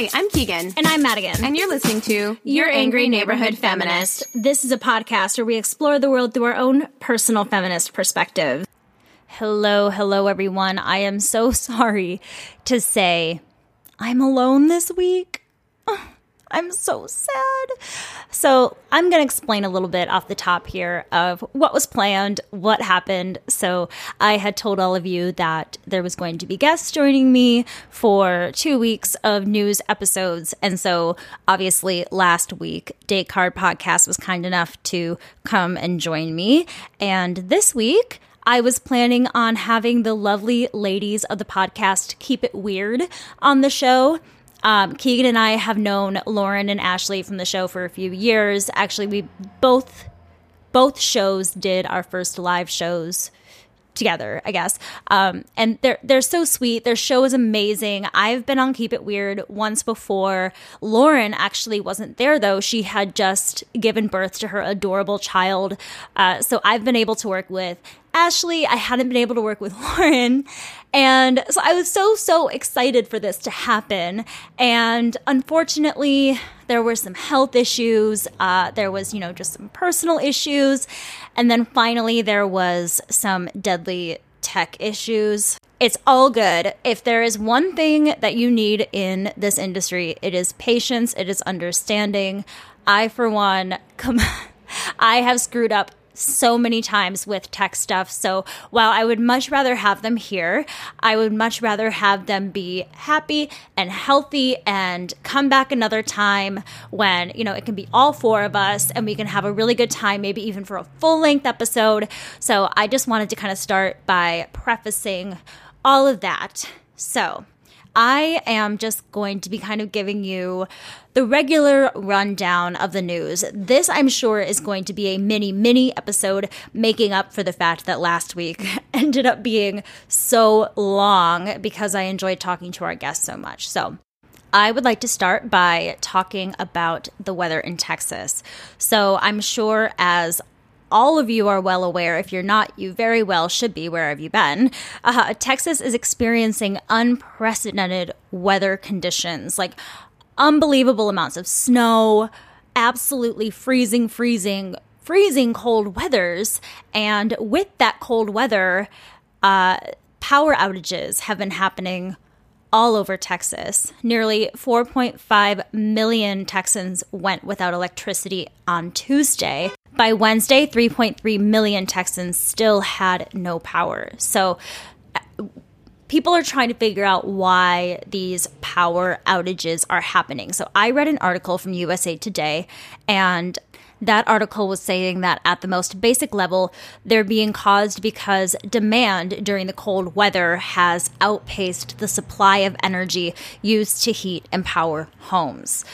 Hi, I'm Keegan. And I'm Madigan. And you're listening to Your Angry Neighborhood Feminist. This is a podcast where we explore the world through our own personal feminist perspective. Hello, hello, everyone. I am so sorry to say I'm alone this week. I'm so sad. So, I'm going to explain a little bit off the top here of what was planned, what happened. So, I had told all of you that there was going to be guests joining me for two weeks of news episodes. And so, obviously, last week, Date Card Podcast was kind enough to come and join me. And this week, I was planning on having the lovely ladies of the podcast Keep It Weird on the show. Um, Keegan and I have known Lauren and Ashley from the show for a few years. Actually, we both both shows did our first live shows together, I guess. Um, and they're they're so sweet. Their show is amazing. I've been on Keep It Weird once before. Lauren actually wasn't there though. She had just given birth to her adorable child. Uh, so I've been able to work with Ashley. I hadn't been able to work with Lauren. And so I was so, so excited for this to happen. And unfortunately, there were some health issues. Uh, there was, you know, just some personal issues. And then finally, there was some deadly tech issues. It's all good. If there is one thing that you need in this industry, it is patience, it is understanding. I, for one, come. I have screwed up so many times with tech stuff. So while I would much rather have them here, I would much rather have them be happy and healthy and come back another time when, you know, it can be all four of us and we can have a really good time, maybe even for a full length episode. So I just wanted to kind of start by prefacing all of that. So, I am just going to be kind of giving you the regular rundown of the news. This, I'm sure, is going to be a mini, mini episode making up for the fact that last week ended up being so long because I enjoyed talking to our guests so much. So, I would like to start by talking about the weather in Texas. So, I'm sure as all of you are well aware. If you're not, you very well should be. Where have you been? Uh, Texas is experiencing unprecedented weather conditions, like unbelievable amounts of snow, absolutely freezing, freezing, freezing cold weathers. And with that cold weather, uh, power outages have been happening all over Texas. Nearly 4.5 million Texans went without electricity on Tuesday. By Wednesday, 3.3 million Texans still had no power. So people are trying to figure out why these power outages are happening. So I read an article from USA Today and that article was saying that at the most basic level, they're being caused because demand during the cold weather has outpaced the supply of energy used to heat and power homes.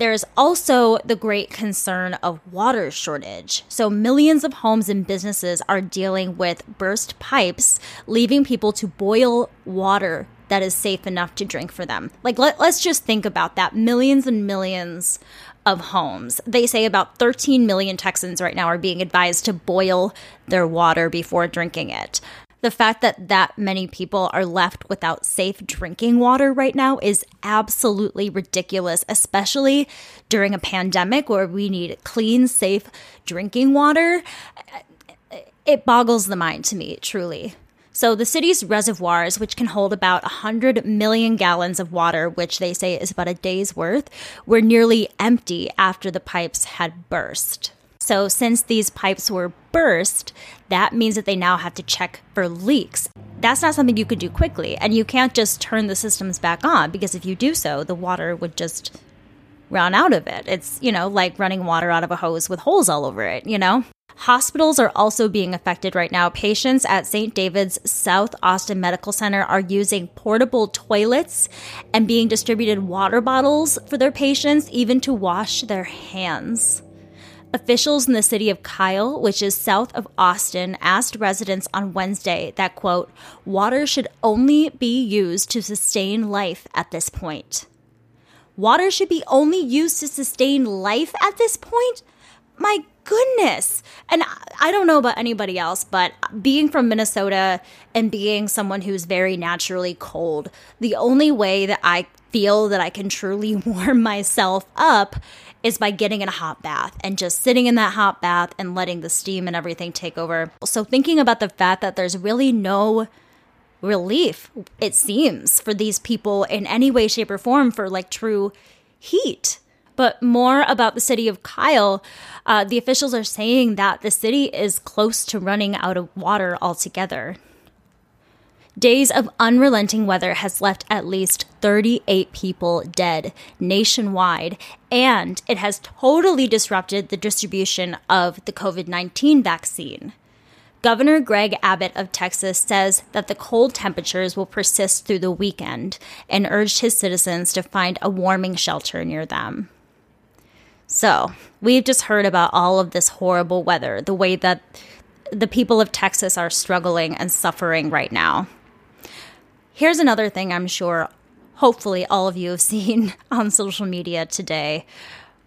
There's also the great concern of water shortage. So, millions of homes and businesses are dealing with burst pipes, leaving people to boil water that is safe enough to drink for them. Like, let, us just think about that. Millions and millions of homes. They say about 13 million Texans right now are being advised to boil their water before drinking it the fact that that many people are left without safe drinking water right now is absolutely ridiculous, especially during a pandemic where we need clean, safe drinking water. It boggles the mind to me, truly. So, the city's reservoirs, which can hold about 100 million gallons of water, which they say is about a day's worth, were nearly empty after the pipes had burst. So, since these pipes were burst, that means that they now have to check for leaks. That's not something you could do quickly, and you can't just turn the systems back on because if you do so, the water would just run out of it. It's, you know, like running water out of a hose with holes all over it, you know? Hospitals are also being affected right now. Patients at St. David's South Austin Medical Center are using portable toilets and being distributed water bottles for their patients, even to wash their hands. Officials in the city of Kyle, which is south of Austin, asked residents on Wednesday that, quote, water should only be used to sustain life at this point. Water should be only used to sustain life at this point? My goodness. And I don't know about anybody else, but being from Minnesota and being someone who's very naturally cold, the only way that I feel that I can truly warm myself up is by getting in a hot bath and just sitting in that hot bath and letting the steam and everything take over. So, thinking about the fact that there's really no relief, it seems, for these people in any way, shape, or form for like true heat. But more about the city of Kyle, uh, the officials are saying that the city is close to running out of water altogether. Days of unrelenting weather has left at least 38 people dead nationwide, and it has totally disrupted the distribution of the COVID 19 vaccine. Governor Greg Abbott of Texas says that the cold temperatures will persist through the weekend and urged his citizens to find a warming shelter near them. So, we've just heard about all of this horrible weather, the way that the people of Texas are struggling and suffering right now. Here's another thing I'm sure, hopefully, all of you have seen on social media today.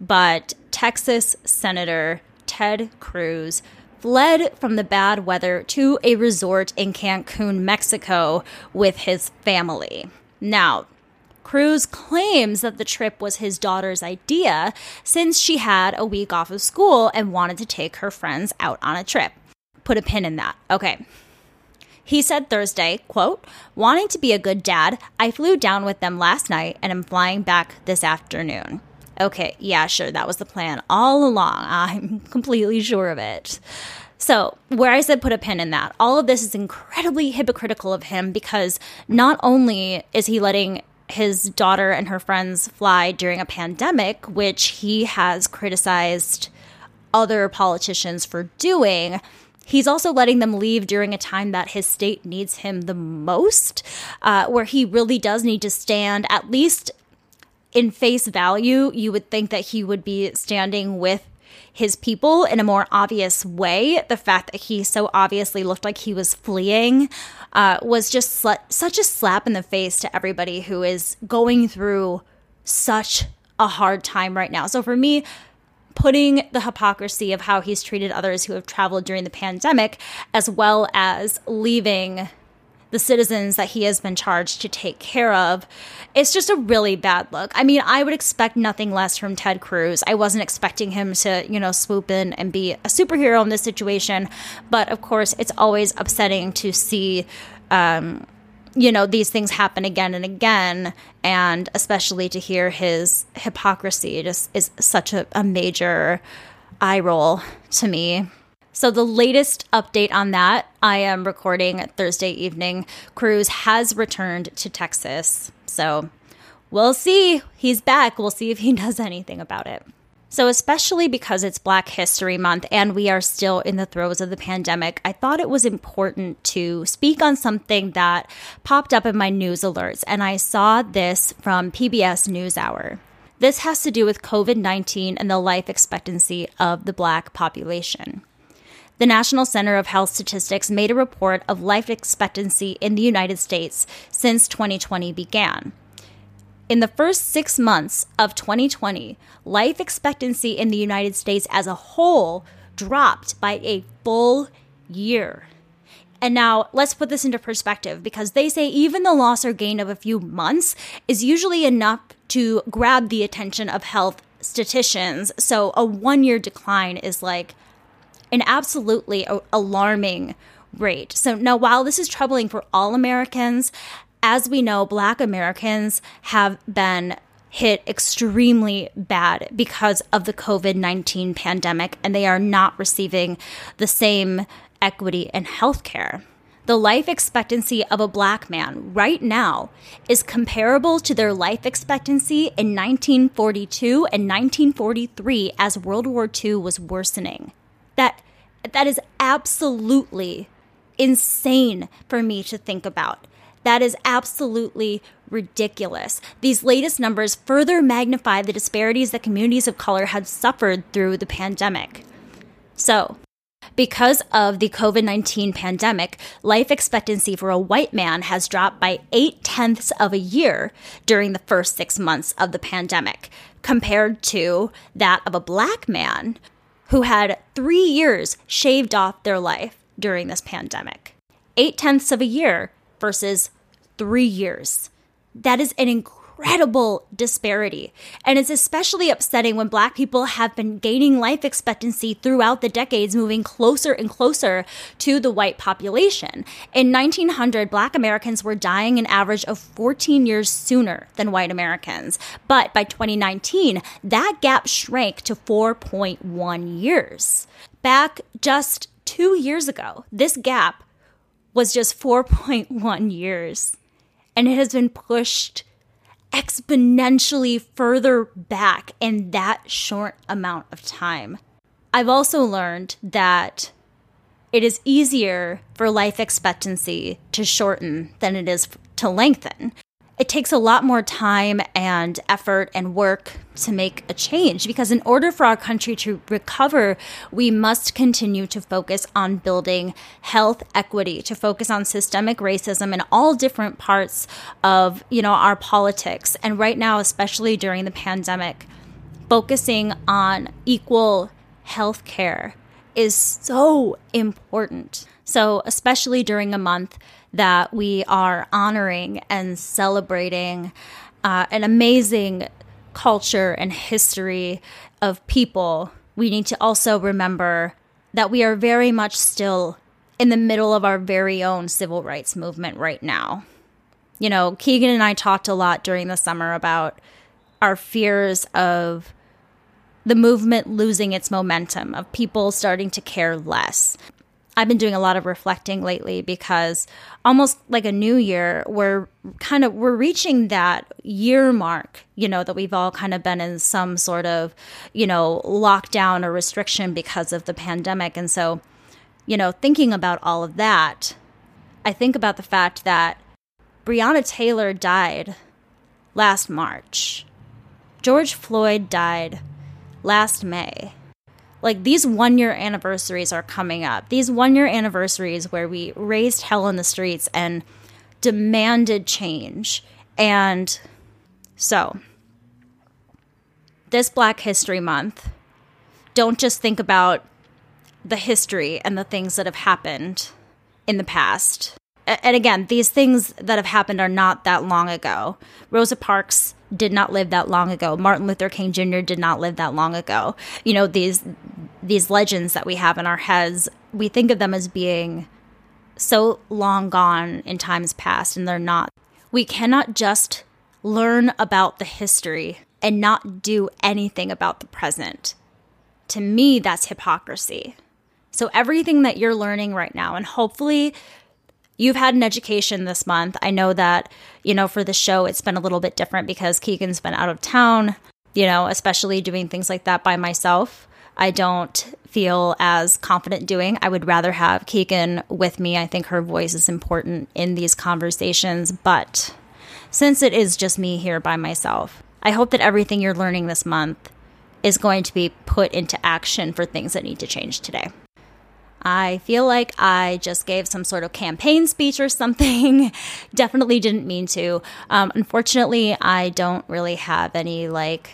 But Texas Senator Ted Cruz fled from the bad weather to a resort in Cancun, Mexico with his family. Now, Cruz claims that the trip was his daughter's idea since she had a week off of school and wanted to take her friends out on a trip. Put a pin in that. Okay. He said Thursday, quote, wanting to be a good dad, I flew down with them last night and am flying back this afternoon. Okay, yeah, sure, that was the plan all along. I'm completely sure of it. So, where I said put a pin in that, all of this is incredibly hypocritical of him because not only is he letting his daughter and her friends fly during a pandemic, which he has criticized other politicians for doing. He's also letting them leave during a time that his state needs him the most, uh, where he really does need to stand, at least in face value. You would think that he would be standing with his people in a more obvious way. The fact that he so obviously looked like he was fleeing uh, was just sl- such a slap in the face to everybody who is going through such a hard time right now. So for me, putting the hypocrisy of how he's treated others who have traveled during the pandemic, as well as leaving the citizens that he has been charged to take care of. It's just a really bad look. I mean, I would expect nothing less from Ted Cruz. I wasn't expecting him to, you know, swoop in and be a superhero in this situation. But of course, it's always upsetting to see. Um, you know these things happen again and again and especially to hear his hypocrisy just is such a, a major eye roll to me so, the latest update on that, I am recording Thursday evening. Cruz has returned to Texas. So, we'll see. He's back. We'll see if he does anything about it. So, especially because it's Black History Month and we are still in the throes of the pandemic, I thought it was important to speak on something that popped up in my news alerts. And I saw this from PBS NewsHour. This has to do with COVID 19 and the life expectancy of the Black population the National Center of Health Statistics made a report of life expectancy in the United States since 2020 began. In the first six months of 2020, life expectancy in the United States as a whole dropped by a full year. And now let's put this into perspective because they say even the loss or gain of a few months is usually enough to grab the attention of health statisticians. So a one year decline is like an absolutely alarming rate. So now, while this is troubling for all Americans, as we know, Black Americans have been hit extremely bad because of the COVID 19 pandemic, and they are not receiving the same equity in healthcare. The life expectancy of a black man right now is comparable to their life expectancy in 1942 and 1943 as World War II was worsening that That is absolutely insane for me to think about. That is absolutely ridiculous. These latest numbers further magnify the disparities that communities of color had suffered through the pandemic. So, because of the COVID 19 pandemic, life expectancy for a white man has dropped by eight tenths of a year during the first six months of the pandemic, compared to that of a black man who had three years shaved off their life during this pandemic. Eight tenths of a year versus three years. That is an incredible disparity. And it's especially upsetting when Black people have been gaining life expectancy throughout the decades, moving closer and closer to the white population. In 1900, Black Americans were dying an average of 14 years sooner than white Americans. But by 2019, that gap shrank to 4.1 years. Back just two years ago, this gap was just 4.1 years and it has been pushed exponentially further back in that short amount of time. I've also learned that it is easier for life expectancy to shorten than it is to lengthen it takes a lot more time and effort and work to make a change because in order for our country to recover we must continue to focus on building health equity to focus on systemic racism in all different parts of you know our politics. And right now especially during the pandemic focusing on equal health care is so important so especially during a month that we are honoring and celebrating uh, an amazing culture and history of people, we need to also remember that we are very much still in the middle of our very own civil rights movement right now. You know, Keegan and I talked a lot during the summer about our fears of the movement losing its momentum, of people starting to care less. I've been doing a lot of reflecting lately because almost like a new year, we're kind of we're reaching that year mark, you know, that we've all kind of been in some sort of, you know, lockdown or restriction because of the pandemic. And so, you know, thinking about all of that, I think about the fact that Breonna Taylor died last March. George Floyd died last May like these one year anniversaries are coming up. These one year anniversaries where we raised hell in the streets and demanded change. And so, this Black History Month, don't just think about the history and the things that have happened in the past. And again, these things that have happened are not that long ago. Rosa Parks did not live that long ago. Martin Luther King Jr. did not live that long ago. You know, these these legends that we have in our heads, we think of them as being so long gone in times past and they're not. We cannot just learn about the history and not do anything about the present. To me, that's hypocrisy. So everything that you're learning right now and hopefully you've had an education this month. I know that, you know, for the show, it's been a little bit different because Keegan's been out of town, you know, especially doing things like that by myself. I don't feel as confident doing. I would rather have Keegan with me. I think her voice is important in these conversations. But since it is just me here by myself, I hope that everything you're learning this month is going to be put into action for things that need to change today. I feel like I just gave some sort of campaign speech or something. Definitely didn't mean to. Um, unfortunately, I don't really have any like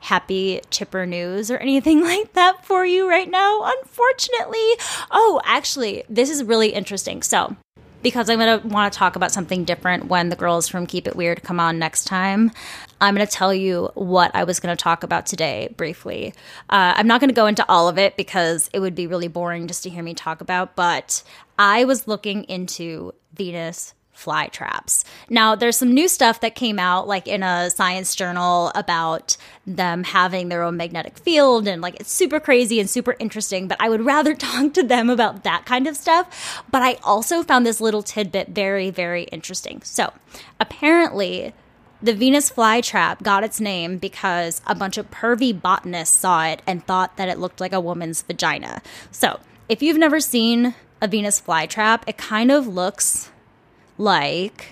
happy chipper news or anything like that for you right now, unfortunately. Oh, actually, this is really interesting. So, because I'm going to want to talk about something different when the girls from Keep It Weird come on next time. I'm going to tell you what I was going to talk about today briefly. Uh, I'm not going to go into all of it because it would be really boring just to hear me talk about, but I was looking into Venus fly traps. Now, there's some new stuff that came out, like in a science journal, about them having their own magnetic field, and like it's super crazy and super interesting. But I would rather talk to them about that kind of stuff. But I also found this little tidbit very, very interesting. So, apparently, the Venus flytrap got its name because a bunch of pervy botanists saw it and thought that it looked like a woman's vagina. So, if you've never seen a Venus flytrap, it kind of looks like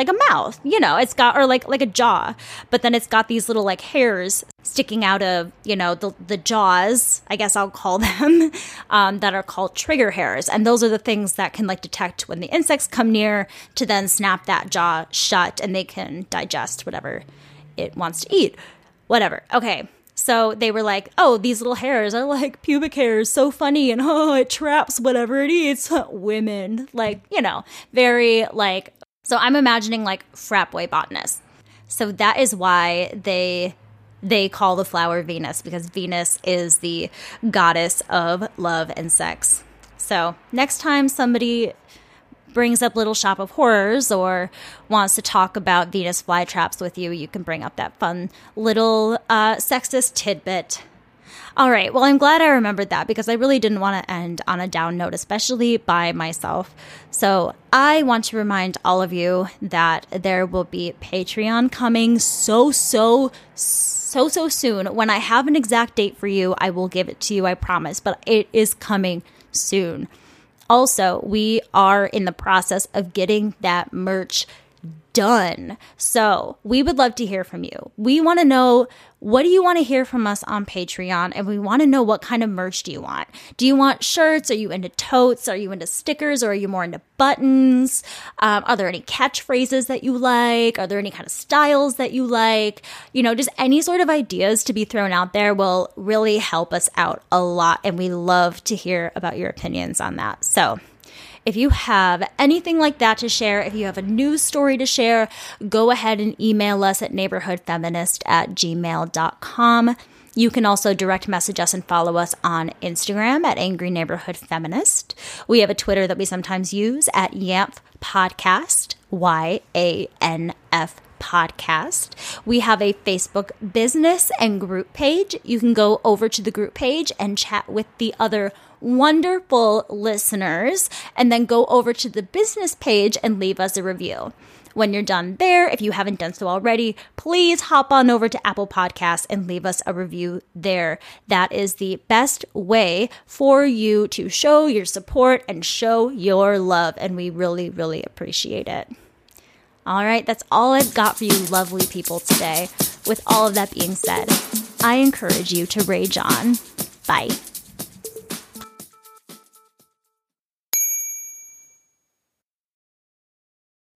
like a mouth, you know, it's got or like like a jaw, but then it's got these little like hairs sticking out of you know the the jaws, I guess I'll call them, um, that are called trigger hairs, and those are the things that can like detect when the insects come near to then snap that jaw shut, and they can digest whatever it wants to eat, whatever. Okay. So they were like, oh, these little hairs are like pubic hairs, so funny, and oh, it traps whatever it eats. Women, like, you know, very like so I'm imagining like frat boy botanists. So that is why they they call the flower Venus because Venus is the goddess of love and sex. So next time somebody brings up Little Shop of Horrors or wants to talk about Venus flytraps with you, you can bring up that fun little uh, sexist tidbit all right. Well, I'm glad I remembered that because I really didn't want to end on a down note, especially by myself. So I want to remind all of you that there will be Patreon coming so, so, so, so soon. When I have an exact date for you, I will give it to you, I promise, but it is coming soon. Also, we are in the process of getting that merch done. So we would love to hear from you. We want to know what do you want to hear from us on Patreon? And we want to know what kind of merch do you want? Do you want shirts? Are you into totes? Are you into stickers? Or are you more into buttons? Um, are there any catchphrases that you like? Are there any kind of styles that you like? You know, just any sort of ideas to be thrown out there will really help us out a lot. And we love to hear about your opinions on that. So, if you have anything like that to share, if you have a news story to share, go ahead and email us at neighborhoodfeminist at gmail.com. You can also direct message us and follow us on Instagram at Angry Neighborhood Feminist. We have a Twitter that we sometimes use at YANF Podcast, Y A N F podcast. We have a Facebook business and group page. You can go over to the group page and chat with the other wonderful listeners, and then go over to the business page and leave us a review. When you're done there, if you haven't done so already, please hop on over to Apple Podcasts and leave us a review there. That is the best way for you to show your support and show your love, and we really, really appreciate it. All right, that's all I've got for you, lovely people, today. With all of that being said, I encourage you to rage on. Bye.